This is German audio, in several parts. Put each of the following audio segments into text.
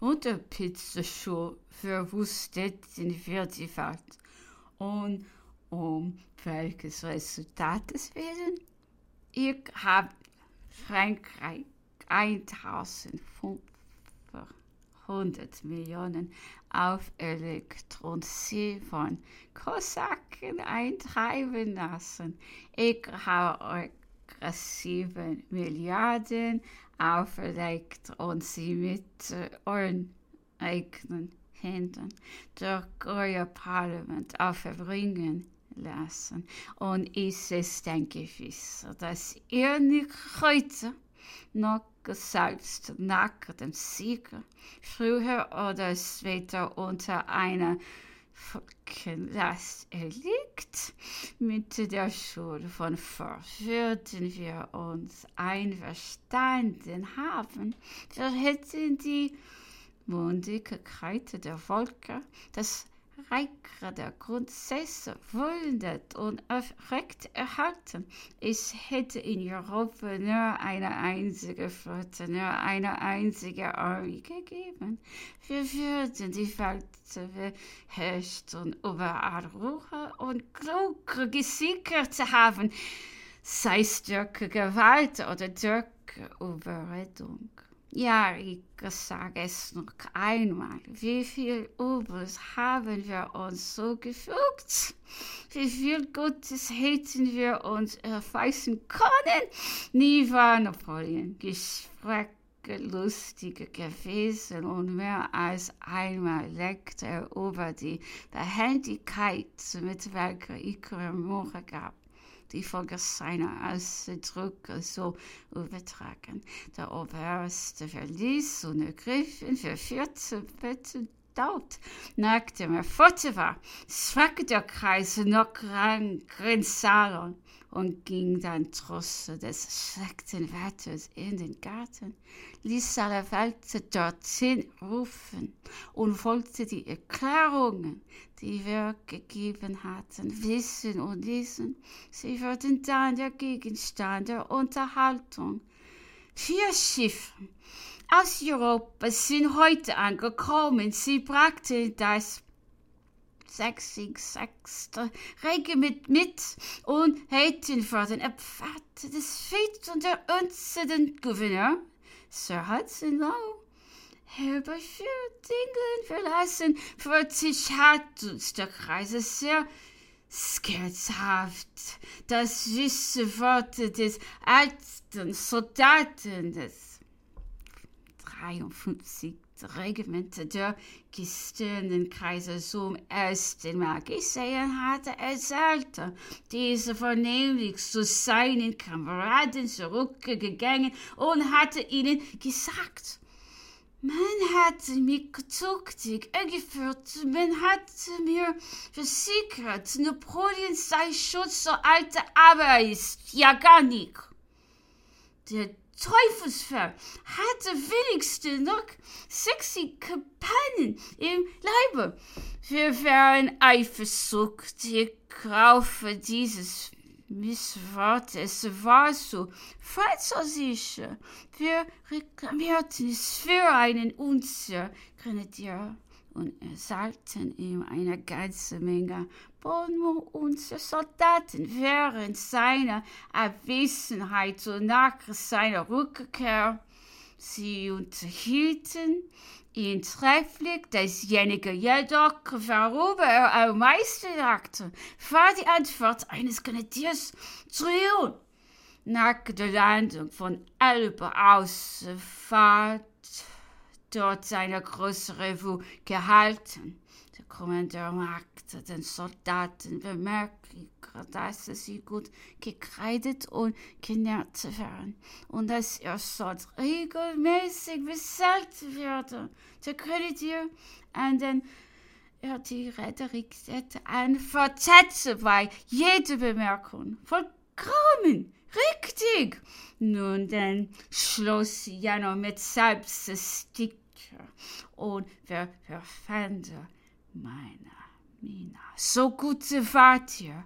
und der Pizzaschuh verwusteten wir die Welt. Und um welches Resultat es werden? Ich habe Frankreich 1500 Millionen sie von Kosaken eintreiben lassen. Ich habe euch 7 Milliarden auferlegt und sie mit euren eigenen Händen durch euer Parlament auferbringen lassen. Und ist es dann gewiss, dass ihr nicht heute noch gesalzt nach dem Sieger, früher oder später unter einer Volkenlast erliegt. Mit der Schuld von vor würden wir uns einverstanden haben. Wir hätten die mundige Kreite der Volker, das Reiche der Grundsätze wundert und aufrecht erhalten. Es hätte in Europa nur eine einzige Flotte, nur eine einzige Armee gegeben. Wir würden die Welt beherrscht überall Ruhe und Glück gesichert haben, sei es durch Gewalt oder durch Überredung. Ja, ich sage es noch einmal. Wie viel Übles haben wir uns so gefügt? Wie viel Gutes hätten wir uns erweisen können? Nie war Napoleon Gespräche lustiger gewesen und mehr als einmal legte er über die Behendigkeit, mit welcher ich Mure gab die Folge seiner Ausdrücke so übertragen. Der Oberste verließ und ergriff ihn für 14 Bitte dort, nachdem er fort war, fragte der Kaiser noch Grinsalon und ging dann trotz des schlechten Wetters in den Garten, ließ alle Welt dorthin rufen und wollte die Erklärungen, die wir gegeben hatten, wissen und lesen. Sie wurden dann der Gegenstand der Unterhaltung. Vier Schiffe aus Europa sind heute angekommen. Sie brachten das 66. Regiment mit und hätten vor den Abfahrt des Fate und der unseren Gouverneur, Sir Hudson Lowe, herbeiführt England verlassen. Plötzlich hat uns der Kreise sehr scherzhaft das süße Wort des alten Soldaten des 53 Regiment der gestirnten Kaiser zum ersten Mal gesehen hatte, erzählte dieser vornehmlich zu seinen Kameraden zurückgegangen und hatte ihnen gesagt, man hat mich gezugtig geführt, man hat mir versichert, Napoleon sei schon so alt, aber er ist ja gar nicht. Der Teufelsfell hatte wenigstens noch sexy Kampanen im Leibe. Wir wären eifersüchtig auf dieses Misswort. Es war so sicher. Wir reklamierten es für einen unser Grenadier und ersalten ihm eine ganze Menge Bonbon und Soldaten während seiner Abwesenheit und nach seiner Rückkehr. Sie unterhielten ihn trefflich, dasjenige jedoch, worüber er am meisten lachte, war die Antwort eines Grenadiers Leon. Nach der Landung von Elbe aus Fahrt dort seine große Revue gehalten. Der Kommandeur machte den Soldaten bemerklich, dass sie gut gekleidet und genährt waren und dass er dort regelmäßig bezahlt würde. Der Grenadier an den er die Rhetorik antwortete bei jeder Bemerkung. Vollkommen richtig. Nun, dann schloss Jano mit Selbststicker und wer verfände meiner Mina. So gute wart ihr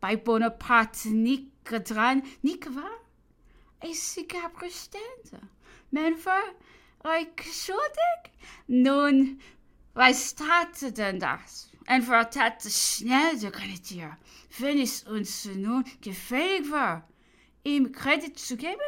bei Bonaparte nicht dran, nicht wahr? Es gab Restände. Man war euch schuldig? Nun, was tat denn das? Entweder tat schnell, könnt ihr, wenn es uns nun gefällig war, ihm Kredit zu geben,